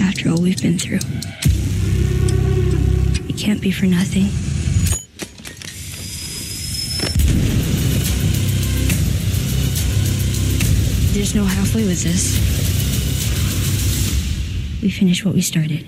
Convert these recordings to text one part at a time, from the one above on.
After all we've been through, it can't be for nothing. There's no halfway with this. We finish what we started.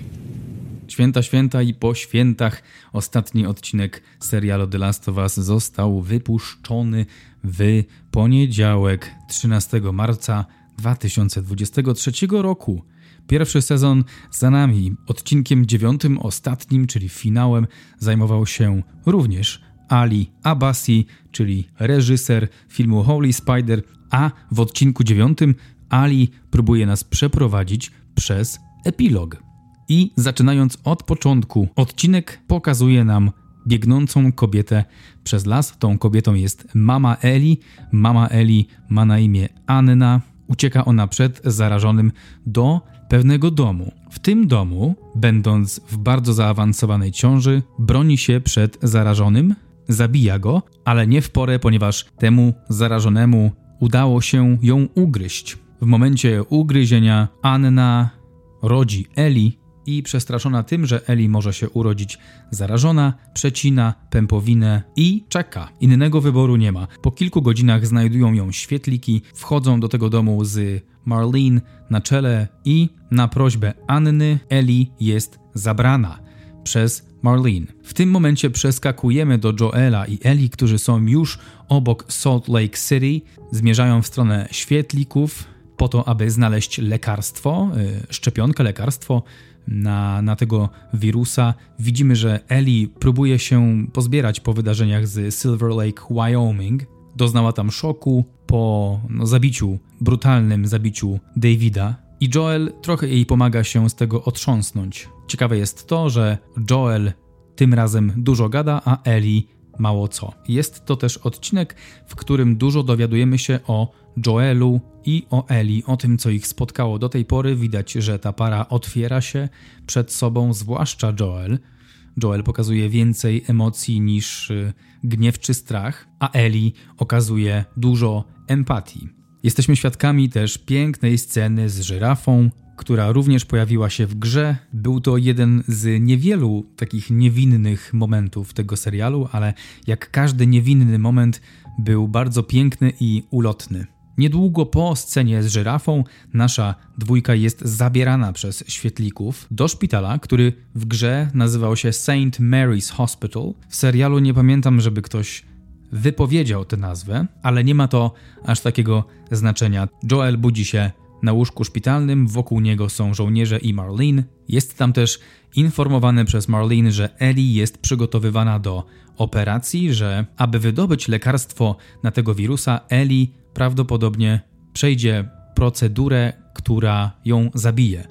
Święta, święta i po świętach ostatni odcinek serialu The Last of Us został wypuszczony w poniedziałek 13 marca 2023 roku. Pierwszy sezon za nami. Odcinkiem dziewiątym, ostatnim, czyli finałem, zajmował się również Ali Abassi, czyli reżyser filmu Holy Spider, a w odcinku dziewiątym Ali próbuje nas przeprowadzić przez epilog. I zaczynając od początku, odcinek pokazuje nam biegnącą kobietę przez las. Tą kobietą jest mama Eli. Mama Eli ma na imię Anna. Ucieka ona przed zarażonym do pewnego domu. W tym domu, będąc w bardzo zaawansowanej ciąży, broni się przed zarażonym, zabija go, ale nie w porę, ponieważ temu zarażonemu udało się ją ugryźć. W momencie ugryzienia Anna rodzi Eli i przestraszona tym, że Eli może się urodzić zarażona, przecina pępowinę i czeka. Innego wyboru nie ma. Po kilku godzinach znajdują ją świetliki, wchodzą do tego domu z Marlene na czele i na prośbę Anny Eli jest zabrana przez Marlene. W tym momencie przeskakujemy do Joela i Eli, którzy są już obok Salt Lake City, zmierzają w stronę świetlików po to, aby znaleźć lekarstwo, yy, szczepionkę, lekarstwo na, na tego wirusa. Widzimy, że Eli próbuje się pozbierać po wydarzeniach z Silver Lake, Wyoming. Doznała tam szoku po no, zabiciu, brutalnym zabiciu Davida. I Joel trochę jej pomaga się z tego otrząsnąć. Ciekawe jest to, że Joel tym razem dużo gada, a Eli mało co. Jest to też odcinek, w którym dużo dowiadujemy się o Joelu i o Eli, o tym, co ich spotkało do tej pory. Widać, że ta para otwiera się przed sobą, zwłaszcza Joel. Joel pokazuje więcej emocji niż y, gniew czy strach, a Eli okazuje dużo empatii. Jesteśmy świadkami też pięknej sceny z żyrafą, która również pojawiła się w grze. Był to jeden z niewielu takich niewinnych momentów tego serialu, ale jak każdy niewinny moment, był bardzo piękny i ulotny. Niedługo po scenie z żyrafą nasza dwójka jest zabierana przez świetlików do szpitala, który w grze nazywał się St. Mary's Hospital. W serialu nie pamiętam, żeby ktoś wypowiedział tę nazwę, ale nie ma to aż takiego znaczenia. Joel budzi się na łóżku szpitalnym, wokół niego są żołnierze i Marlene. Jest tam też informowany przez Marlene, że Ellie jest przygotowywana do operacji, że aby wydobyć lekarstwo na tego wirusa, Ellie prawdopodobnie przejdzie procedurę, która ją zabije.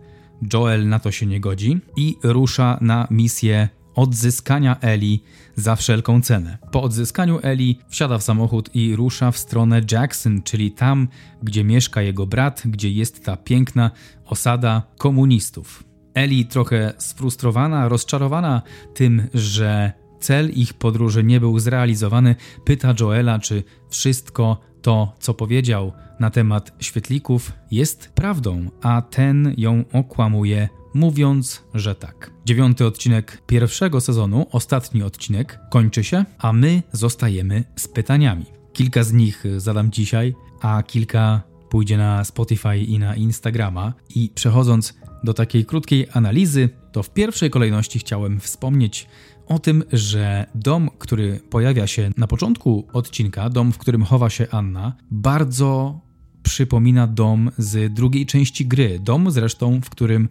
Joel na to się nie godzi i rusza na misję odzyskania Eli za wszelką cenę. Po odzyskaniu Eli wsiada w samochód i rusza w stronę Jackson, czyli tam, gdzie mieszka jego brat, gdzie jest ta piękna osada komunistów. Eli trochę sfrustrowana, rozczarowana tym, że cel ich podróży nie był zrealizowany, pyta Joela, czy wszystko to, co powiedział na temat świetlików, jest prawdą, a ten ją okłamuje, mówiąc, że tak. Dziewiąty odcinek pierwszego sezonu, ostatni odcinek, kończy się, a my zostajemy z pytaniami. Kilka z nich zadam dzisiaj, a kilka pójdzie na Spotify i na Instagrama. I przechodząc do takiej krótkiej analizy, to w pierwszej kolejności chciałem wspomnieć o tym, że dom, który pojawia się na początku odcinka, dom, w którym chowa się Anna, bardzo przypomina dom z drugiej części gry. Dom zresztą, w którym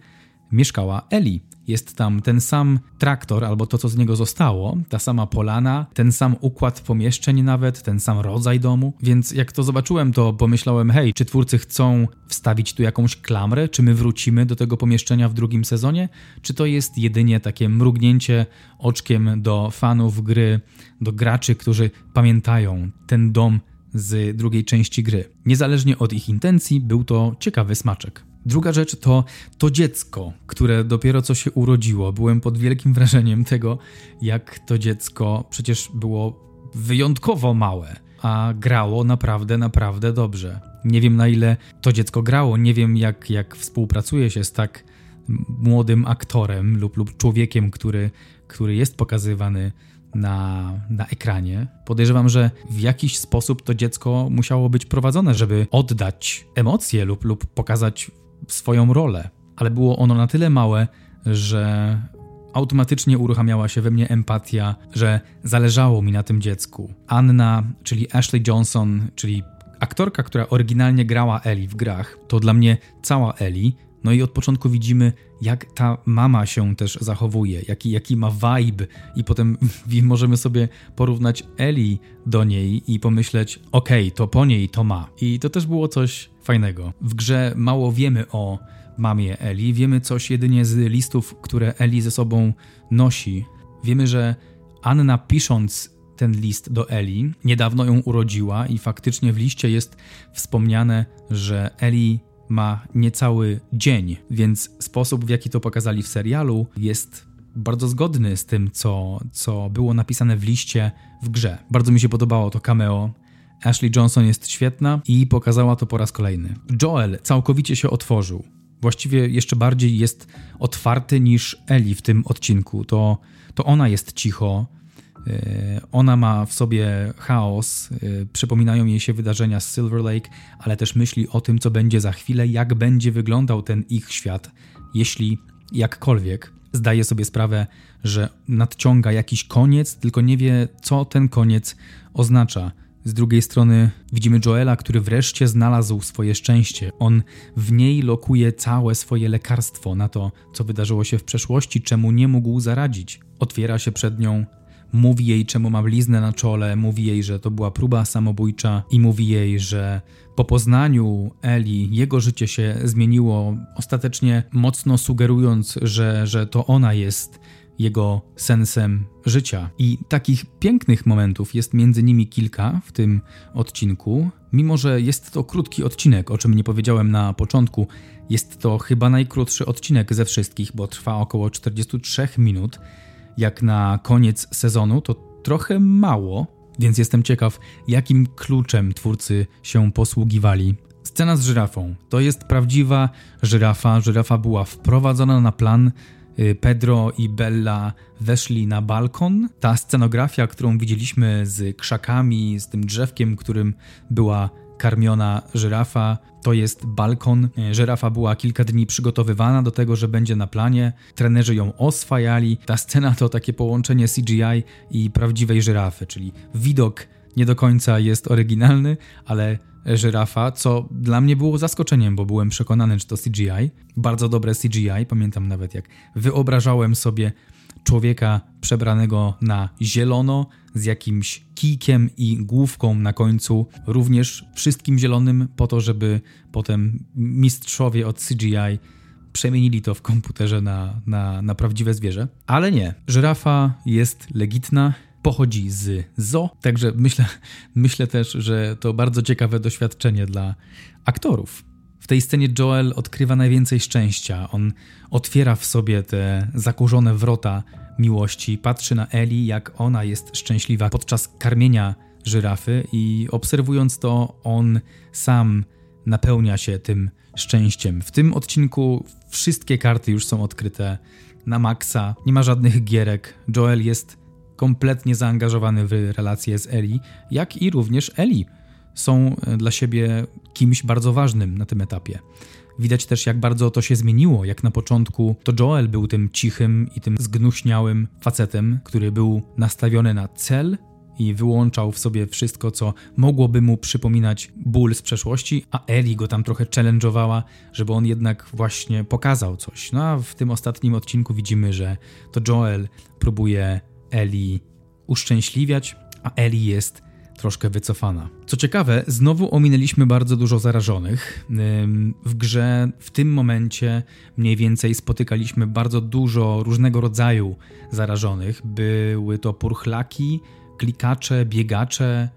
mieszkała Eli. Jest tam ten sam traktor, albo to, co z niego zostało, ta sama polana, ten sam układ pomieszczeń, nawet ten sam rodzaj domu. Więc jak to zobaczyłem, to pomyślałem: hej, czy twórcy chcą wstawić tu jakąś klamrę? Czy my wrócimy do tego pomieszczenia w drugim sezonie? Czy to jest jedynie takie mrugnięcie oczkiem do fanów gry, do graczy, którzy pamiętają ten dom z drugiej części gry? Niezależnie od ich intencji, był to ciekawy smaczek. Druga rzecz to to dziecko, które dopiero co się urodziło. Byłem pod wielkim wrażeniem tego, jak to dziecko przecież było wyjątkowo małe, a grało naprawdę, naprawdę dobrze. Nie wiem na ile to dziecko grało, nie wiem jak, jak współpracuje się z tak młodym aktorem lub, lub człowiekiem, który, który jest pokazywany na, na ekranie. Podejrzewam, że w jakiś sposób to dziecko musiało być prowadzone, żeby oddać emocje lub, lub pokazać swoją rolę. Ale było ono na tyle małe, że automatycznie uruchamiała się we mnie empatia, że zależało mi na tym dziecku. Anna, czyli Ashley Johnson, czyli aktorka, która oryginalnie grała Ellie w grach, to dla mnie cała Ellie. No i od początku widzimy, jak ta mama się też zachowuje, jaki, jaki ma vibe, i potem możemy sobie porównać Ellie do niej i pomyśleć, okej, okay, to po niej to ma. I to też było coś fajnego. W grze mało wiemy o mamie Eli. Wiemy coś jedynie z listów, które Eli ze sobą nosi. Wiemy, że Anna pisząc ten list do Eli, niedawno ją urodziła i faktycznie w liście jest wspomniane, że Eli ma niecały dzień, więc sposób w jaki to pokazali w serialu jest bardzo zgodny z tym, co, co było napisane w liście w grze. Bardzo mi się podobało to cameo. Ashley Johnson jest świetna i pokazała to po raz kolejny. Joel całkowicie się otworzył właściwie jeszcze bardziej jest otwarty niż Eli w tym odcinku. To, to ona jest cicho, ona ma w sobie chaos, e, przypominają jej się wydarzenia z Silver Lake, ale też myśli o tym, co będzie za chwilę, jak będzie wyglądał ten ich świat, jeśli jakkolwiek zdaje sobie sprawę, że nadciąga jakiś koniec, tylko nie wie, co ten koniec oznacza. Z drugiej strony widzimy Joela, który wreszcie znalazł swoje szczęście. On w niej lokuje całe swoje lekarstwo na to, co wydarzyło się w przeszłości, czemu nie mógł zaradzić. Otwiera się przed nią, mówi jej, czemu ma bliznę na czole, mówi jej, że to była próba samobójcza i mówi jej, że po poznaniu Eli jego życie się zmieniło, ostatecznie mocno sugerując, że, że to ona jest jego sensem życia. I takich pięknych momentów jest między nimi kilka w tym odcinku. Mimo, że jest to krótki odcinek, o czym nie powiedziałem na początku, jest to chyba najkrótszy odcinek ze wszystkich, bo trwa około 43 minut. Jak na koniec sezonu, to trochę mało, więc jestem ciekaw, jakim kluczem twórcy się posługiwali. Scena z żyrafą. To jest prawdziwa żyrafa. Żyrafa była wprowadzona na plan Y, Pedro i Bella weszli na balkon. Ta scenografia, którą widzieliśmy z krzakami, z tym drzewkiem, którym była karmiona żyrafa, to jest balkon. Y, żyrafa była kilka dni przygotowywana do tego, że będzie na planie. Trenerzy ją oswajali. Ta scena to takie połączenie CGI i prawdziwej żyrafy, czyli widok nie do końca jest oryginalny, ale żyrafa, co dla mnie było zaskoczeniem, bo byłem przekonany, że to CGI. Bardzo dobre CGI, pamiętam nawet jak wyobrażałem sobie człowieka przebranego na zielono z jakimś kijkiem i główką na końcu, również wszystkim zielonym, po to, żeby potem mistrzowie od CGI przemienili to w komputerze na, na, na prawdziwe zwierzę. Ale nie, żyrafa jest legitna, pochodzi z zo, także myślę, myślę też, że to bardzo ciekawe doświadczenie dla aktorów. W tej scenie Joel odkrywa najwięcej szczęścia. On otwiera w sobie te zakurzone wrota miłości, patrzy na Eli, jak ona jest szczęśliwa podczas karmienia żyrafy i obserwując to, on sam napełnia się tym szczęściem. W tym odcinku wszystkie karty już są odkryte na maksa, nie ma żadnych gierek. Joel jest kompletnie zaangażowany w relacje z Eli, jak i również Eli są dla siebie kimś bardzo ważnym na tym etapie. Widać też, jak bardzo to się zmieniło, jak na początku to Joel był tym cichym i tym zgnuśniałym facetem, który był nastawiony na cel i wyłączał w sobie wszystko, co mogłoby mu przypominać ból z przeszłości, a Eli go tam trochę challenge'owała, żeby on jednak właśnie pokazał coś. No a w tym ostatnim odcinku widzimy, że to Joel próbuje Eli uszczęśliwiać, a Eli jest troszkę wycofana. Co ciekawe, znowu ominęliśmy bardzo dużo zarażonych. W grze w tym momencie mniej więcej spotykaliśmy bardzo dużo różnego rodzaju zarażonych. Były to purchlaki, klikacze, biegacze,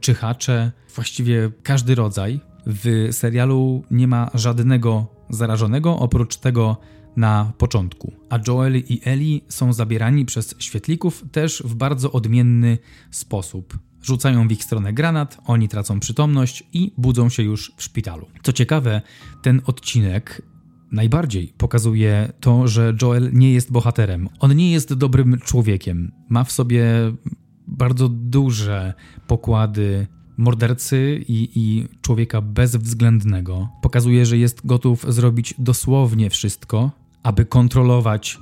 czyhacze, właściwie każdy rodzaj. W serialu nie ma żadnego zarażonego, oprócz tego na początku, a Joel i Ellie są zabierani przez świetlików też w bardzo odmienny sposób. Rzucają w ich stronę granat, oni tracą przytomność i budzą się już w szpitalu. Co ciekawe, ten odcinek najbardziej pokazuje to, że Joel nie jest bohaterem. On nie jest dobrym człowiekiem. Ma w sobie bardzo duże pokłady mordercy i, i człowieka bezwzględnego. Pokazuje, że jest gotów zrobić dosłownie wszystko, aby kontrolować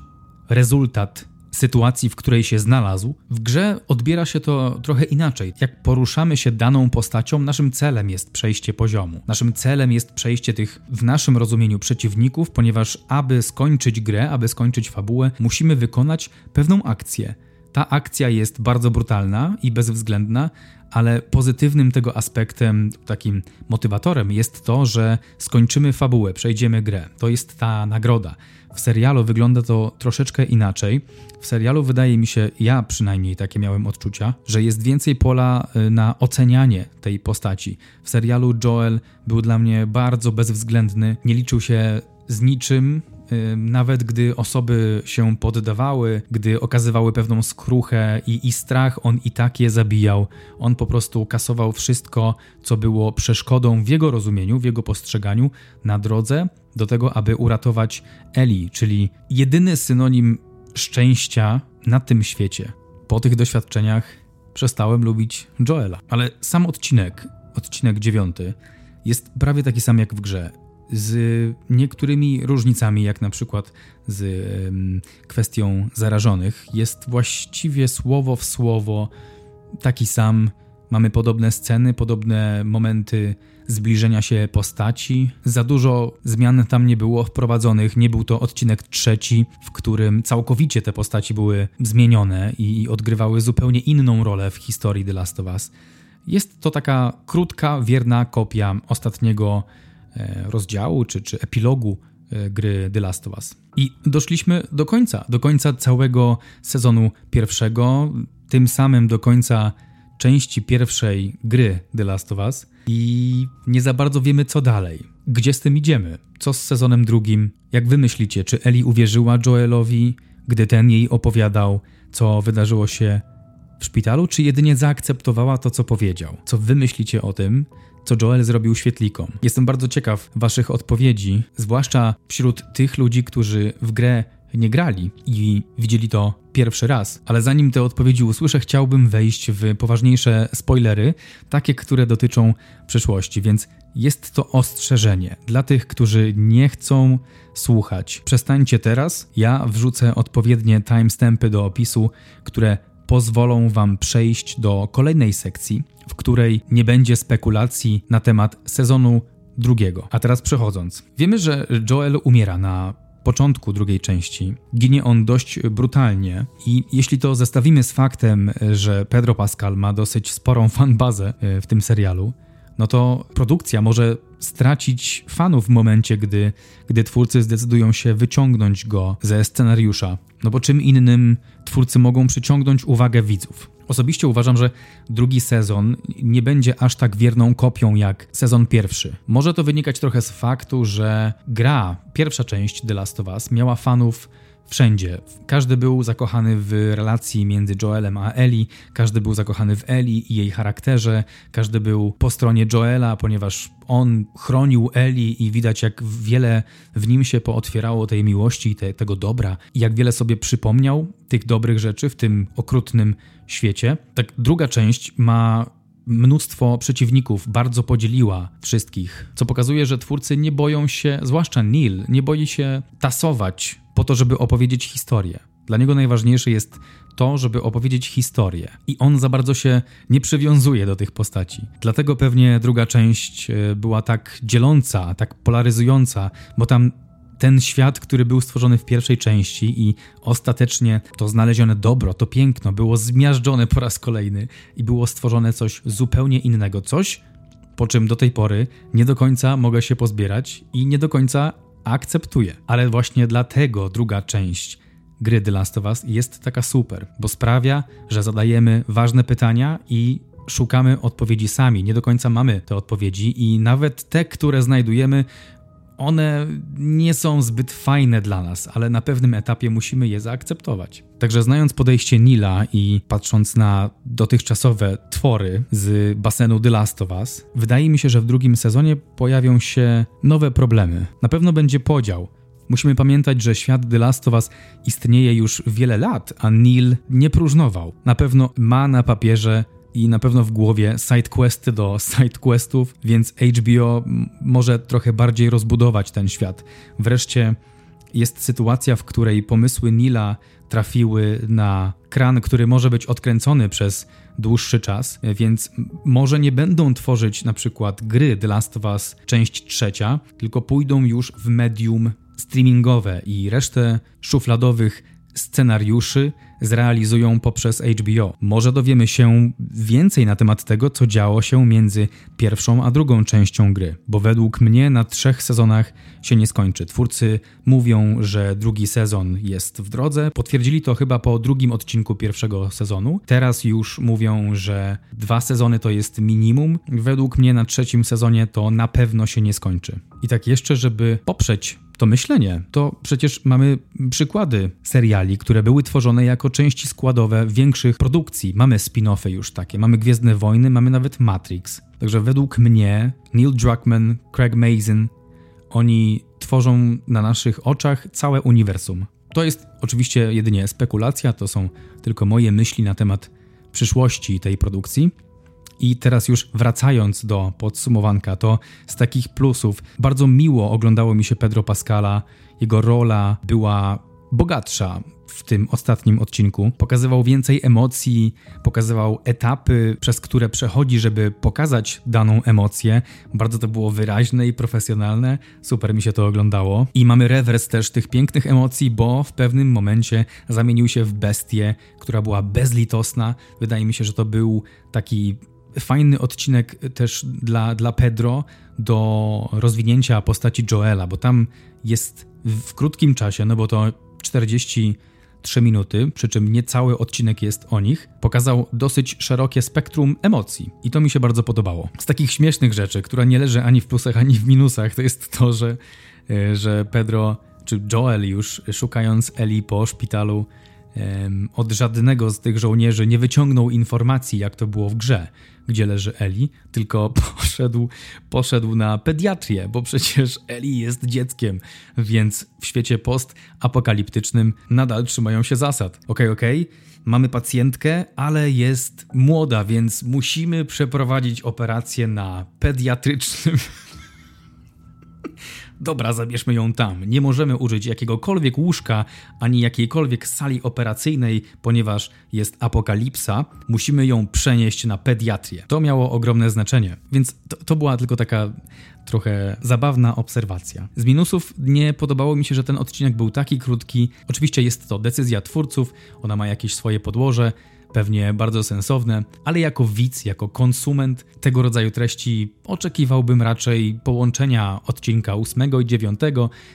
rezultat sytuacji, w której się znalazł, w grze odbiera się to trochę inaczej. Jak poruszamy się daną postacią, naszym celem jest przejście poziomu. Naszym celem jest przejście tych, w naszym rozumieniu, przeciwników, ponieważ aby skończyć grę, aby skończyć fabułę, musimy wykonać pewną akcję. Ta akcja jest bardzo brutalna i bezwzględna, ale pozytywnym tego aspektem, takim motywatorem jest to, że skończymy fabułę, przejdziemy grę. To jest ta nagroda. W serialu wygląda to troszeczkę inaczej. W serialu wydaje mi się, ja przynajmniej takie miałem odczucia, że jest więcej pola y, na ocenianie tej postaci. W serialu Joel był dla mnie bardzo bezwzględny, nie liczył się z niczym, nawet gdy osoby się poddawały, gdy okazywały pewną skruchę i, i strach, on i tak je zabijał. On po prostu kasował wszystko, co było przeszkodą w jego rozumieniu, w jego postrzeganiu na drodze do tego, aby uratować Eli, czyli jedyny synonim szczęścia na tym świecie. Po tych doświadczeniach przestałem lubić Joela. Ale sam odcinek, odcinek dziewiąty, jest prawie taki sam jak w grze z niektórymi różnicami, jak na przykład z kwestią zarażonych. Jest właściwie słowo w słowo taki sam. Mamy podobne sceny, podobne momenty zbliżenia się postaci. Za dużo zmian tam nie było wprowadzonych. Nie był to odcinek trzeci, w którym całkowicie te postaci były zmienione i odgrywały zupełnie inną rolę w historii The Last of Us. Jest to taka krótka, wierna kopia ostatniego rozdziału czy, czy epilogu e, gry The Last of Us. I doszliśmy do końca, do końca całego sezonu pierwszego, tym samym do końca części pierwszej gry The Last of Us i nie za bardzo wiemy co dalej. Gdzie z tym idziemy? Co z sezonem drugim? Jak wy myślicie, czy Eli uwierzyła Joelowi, gdy ten jej opowiadał, co wydarzyło się w szpitalu, czy jedynie zaakceptowała to, co powiedział? Co wy myślicie o tym? co Joel zrobił świetlikom. Jestem bardzo ciekaw Waszych odpowiedzi, zwłaszcza wśród tych ludzi, którzy w grę nie grali i widzieli to pierwszy raz. Ale zanim te odpowiedzi usłyszę, chciałbym wejść w poważniejsze spoilery, takie, które dotyczą przyszłości, więc jest to ostrzeżenie dla tych, którzy nie chcą słuchać. Przestańcie teraz. Ja wrzucę odpowiednie timestampy do opisu, które pozwolą Wam przejść do kolejnej sekcji, w której nie będzie spekulacji na temat sezonu drugiego. A teraz przechodząc. Wiemy, że Joel umiera na początku drugiej części. Ginie on dość brutalnie i jeśli to zestawimy z faktem, że Pedro Pascal ma dosyć sporą fanbazę e, w tym serialu, no to produkcja może stracić fanów w momencie, gdy, gdy twórcy zdecydują się wyciągnąć go ze scenariusza. No bo czym innym twórcy mogą przyciągnąć uwagę widzów? Osobiście uważam, że drugi sezon nie będzie aż tak wierną kopią jak sezon pierwszy. Może to wynikać trochę z faktu, że gra, pierwsza część The Last of Us, miała fanów wszędzie. Każdy był zakochany w relacji między Joelem a Eli, każdy był zakochany w Eli i jej charakterze, każdy był po stronie Joela, ponieważ on chronił Eli i widać, jak wiele w nim się pootwierało tej miłości i te, tego dobra, i jak wiele sobie przypomniał tych dobrych rzeczy w tym okrutnym świecie. Tak, druga część ma mnóstwo przeciwników, bardzo podzieliła wszystkich, co pokazuje, że twórcy nie boją się, zwłaszcza Neil, nie boi się tasować po to, żeby opowiedzieć historię. Dla niego najważniejsze jest to, żeby opowiedzieć historię. I on za bardzo się nie przywiązuje do tych postaci. Dlatego pewnie druga część e, była tak dzieląca, tak polaryzująca, bo tam ten świat, który był stworzony w pierwszej części i ostatecznie to znalezione dobro, to piękno było zmiażdżone po raz kolejny i było stworzone coś zupełnie innego. Coś, po czym do tej pory nie do końca mogę się pozbierać i nie do końca akceptuję. Ale właśnie dlatego druga część gry The Last of Us jest taka super, bo sprawia, że zadajemy ważne pytania i szukamy odpowiedzi sami. Nie do końca mamy te odpowiedzi i nawet te, które znajdujemy, one nie są zbyt fajne dla nas, ale na pewnym etapie musimy je zaakceptować. Także znając podejście Nila i patrząc na dotychczasowe twory z basenu The Last of Us, wydaje mi się, że w drugim sezonie pojawią się nowe problemy. Na pewno będzie podział. Musimy pamiętać, że świat The Last of Us istnieje już wiele lat, a Neil nie próżnował. Na pewno ma na papierze i na pewno w głowie sidequesty do sidequestów, więc HBO może trochę bardziej rozbudować ten świat. Wreszcie jest sytuacja, w której pomysły Nila trafiły na kran, który może być odkręcony przez dłuższy czas, więc może nie będą tworzyć na przykład gry The Last of Us część trzecia, tylko pójdą już w medium streamingowe i resztę szufladowych scenariuszy zrealizują poprzez HBO. Może dowiemy się więcej na temat tego, co działo się między pierwszą a drugą częścią gry, bo według mnie na trzech sezonach się nie skończy. Twórcy mówią, że drugi sezon jest w drodze. Potwierdzili to chyba po drugim odcinku pierwszego sezonu. Teraz już mówią, że dwa sezony to jest minimum. Według mnie na trzecim sezonie to na pewno się nie skończy. I tak jeszcze, żeby poprzeć to myślenie. To przecież mamy przykłady seriali, które były tworzone jako części składowe większych produkcji. Mamy spin-offy już takie, mamy Gwiezdne Wojny, mamy nawet Matrix. Także według mnie Neil Druckmann, Craig Mazin, oni tworzą na naszych oczach całe uniwersum. To jest oczywiście jedynie spekulacja, to są tylko moje myśli na temat przyszłości tej produkcji. I teraz już wracając do podsumowanka, to z takich plusów bardzo miło oglądało mi się Pedro Pascala. Jego rola była bogatsza w tym ostatnim odcinku. Pokazywał więcej emocji, pokazywał etapy, przez które przechodzi, żeby pokazać daną emocję. Bardzo to było wyraźne i profesjonalne. Super mi się to oglądało. I mamy rewers też tych pięknych emocji, bo w pewnym momencie zamienił się w bestię, która była bezlitosna. Wydaje mi się, że to był taki fajny odcinek też dla, dla Pedro do rozwinięcia postaci Joela, bo tam jest w krótkim czasie, no bo to 43 minuty, przy czym nie cały odcinek jest o nich, pokazał dosyć szerokie spektrum emocji i to mi się bardzo podobało. Z takich śmiesznych rzeczy, która nie leży ani w plusach, ani w minusach, to jest to, że, e, że Pedro czy Joel już szukając Eli po szpitalu od żadnego z tych żołnierzy nie wyciągnął informacji, jak to było w grze, gdzie leży Eli, tylko poszedł, poszedł na pediatrię, bo przecież Eli jest dzieckiem, więc w świecie post-apokaliptycznym nadal trzymają się zasad. Okej, okay, okej, okay, mamy pacjentkę, ale jest młoda, więc musimy przeprowadzić operację na pediatrycznym dobra, zabierzmy ją tam. Nie możemy użyć jakiegokolwiek łóżka ani jakiejkolwiek sali operacyjnej, ponieważ jest apokalipsa. Musimy ją przenieść na pediatrię. To miało ogromne znaczenie, więc to, to była tylko taka trochę zabawna obserwacja. Z minusów nie podobało mi się, że ten odcinek był taki krótki. Oczywiście jest to decyzja twórców, ona ma jakieś swoje podłoże pewnie bardzo sensowne, ale jako widz, jako konsument tego rodzaju treści oczekiwałbym raczej połączenia odcinka 8 i 9,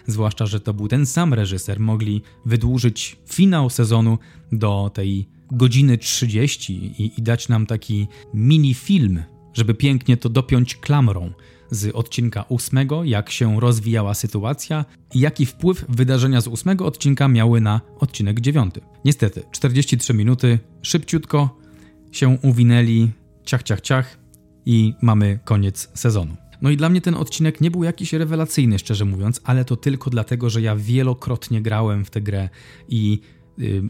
zwłaszcza, że to był ten sam reżyser, mogli wydłużyć finał sezonu do tej godziny 30 i, i dać nam taki mini film, żeby pięknie to dopiąć klamrą z odcinka ósmego, jak się rozwijała sytuacja i jaki wpływ wydarzenia z ósmego odcinka miały na odcinek dziewiąty. Niestety, 43 minuty, szybciutko się uwinęli, ciach, ciach, ciach i mamy koniec sezonu. No i dla mnie ten odcinek nie był jakiś rewelacyjny, szczerze mówiąc, ale to tylko dlatego, że ja wielokrotnie grałem w tę grę i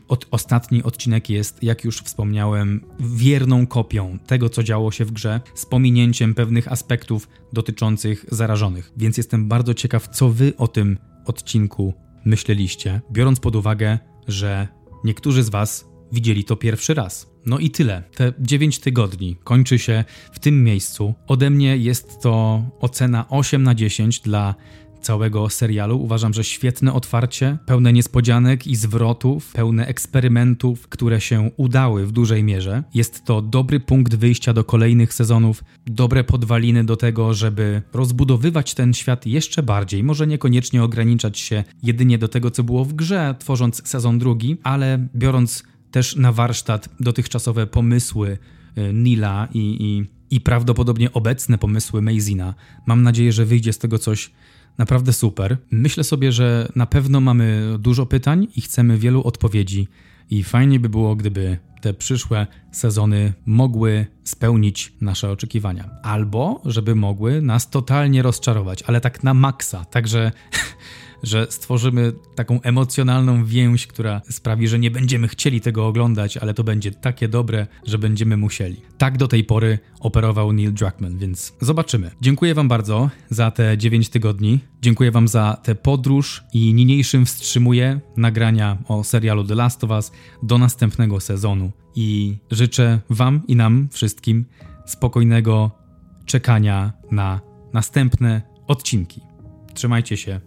od, ostatni odcinek jest, jak już wspomniałem, wierną kopią tego, co działo się w grze, z pominięciem pewnych aspektów dotyczących zarażonych. Więc jestem bardzo ciekaw, co wy o tym odcinku myśleliście, biorąc pod uwagę, że niektórzy z was widzieli to pierwszy raz. No i tyle. Te 9 tygodni kończy się w tym miejscu. Ode mnie jest to ocena 8 na 10 dla całego serialu. Uważam, że świetne otwarcie, pełne niespodzianek i zwrotów, pełne eksperymentów, które się udały w dużej mierze. Jest to dobry punkt wyjścia do kolejnych sezonów, dobre podwaliny do tego, żeby rozbudowywać ten świat jeszcze bardziej. Może niekoniecznie ograniczać się jedynie do tego, co było w grze, tworząc sezon drugi, ale biorąc też na warsztat dotychczasowe pomysły y, Nila i, i, i prawdopodobnie obecne pomysły Mazina. Mam nadzieję, że wyjdzie z tego coś naprawdę super. Myślę sobie, że na pewno mamy dużo pytań i chcemy wielu odpowiedzi. I fajnie by było, gdyby te przyszłe sezony mogły spełnić nasze oczekiwania. Albo żeby mogły nas totalnie rozczarować, ale tak na maksa. Także że stworzymy taką emocjonalną więź, która sprawi, że nie będziemy chcieli tego oglądać, ale to będzie takie dobre, że będziemy musieli. Tak do tej pory operował Neil Druckmann, więc zobaczymy. Dziękuję Wam bardzo za te 9 tygodni. Dziękuję Wam za tę podróż i niniejszym wstrzymuję nagrania o serialu The Last of Us do następnego sezonu. I życzę Wam i nam wszystkim spokojnego czekania na następne odcinki. Trzymajcie się.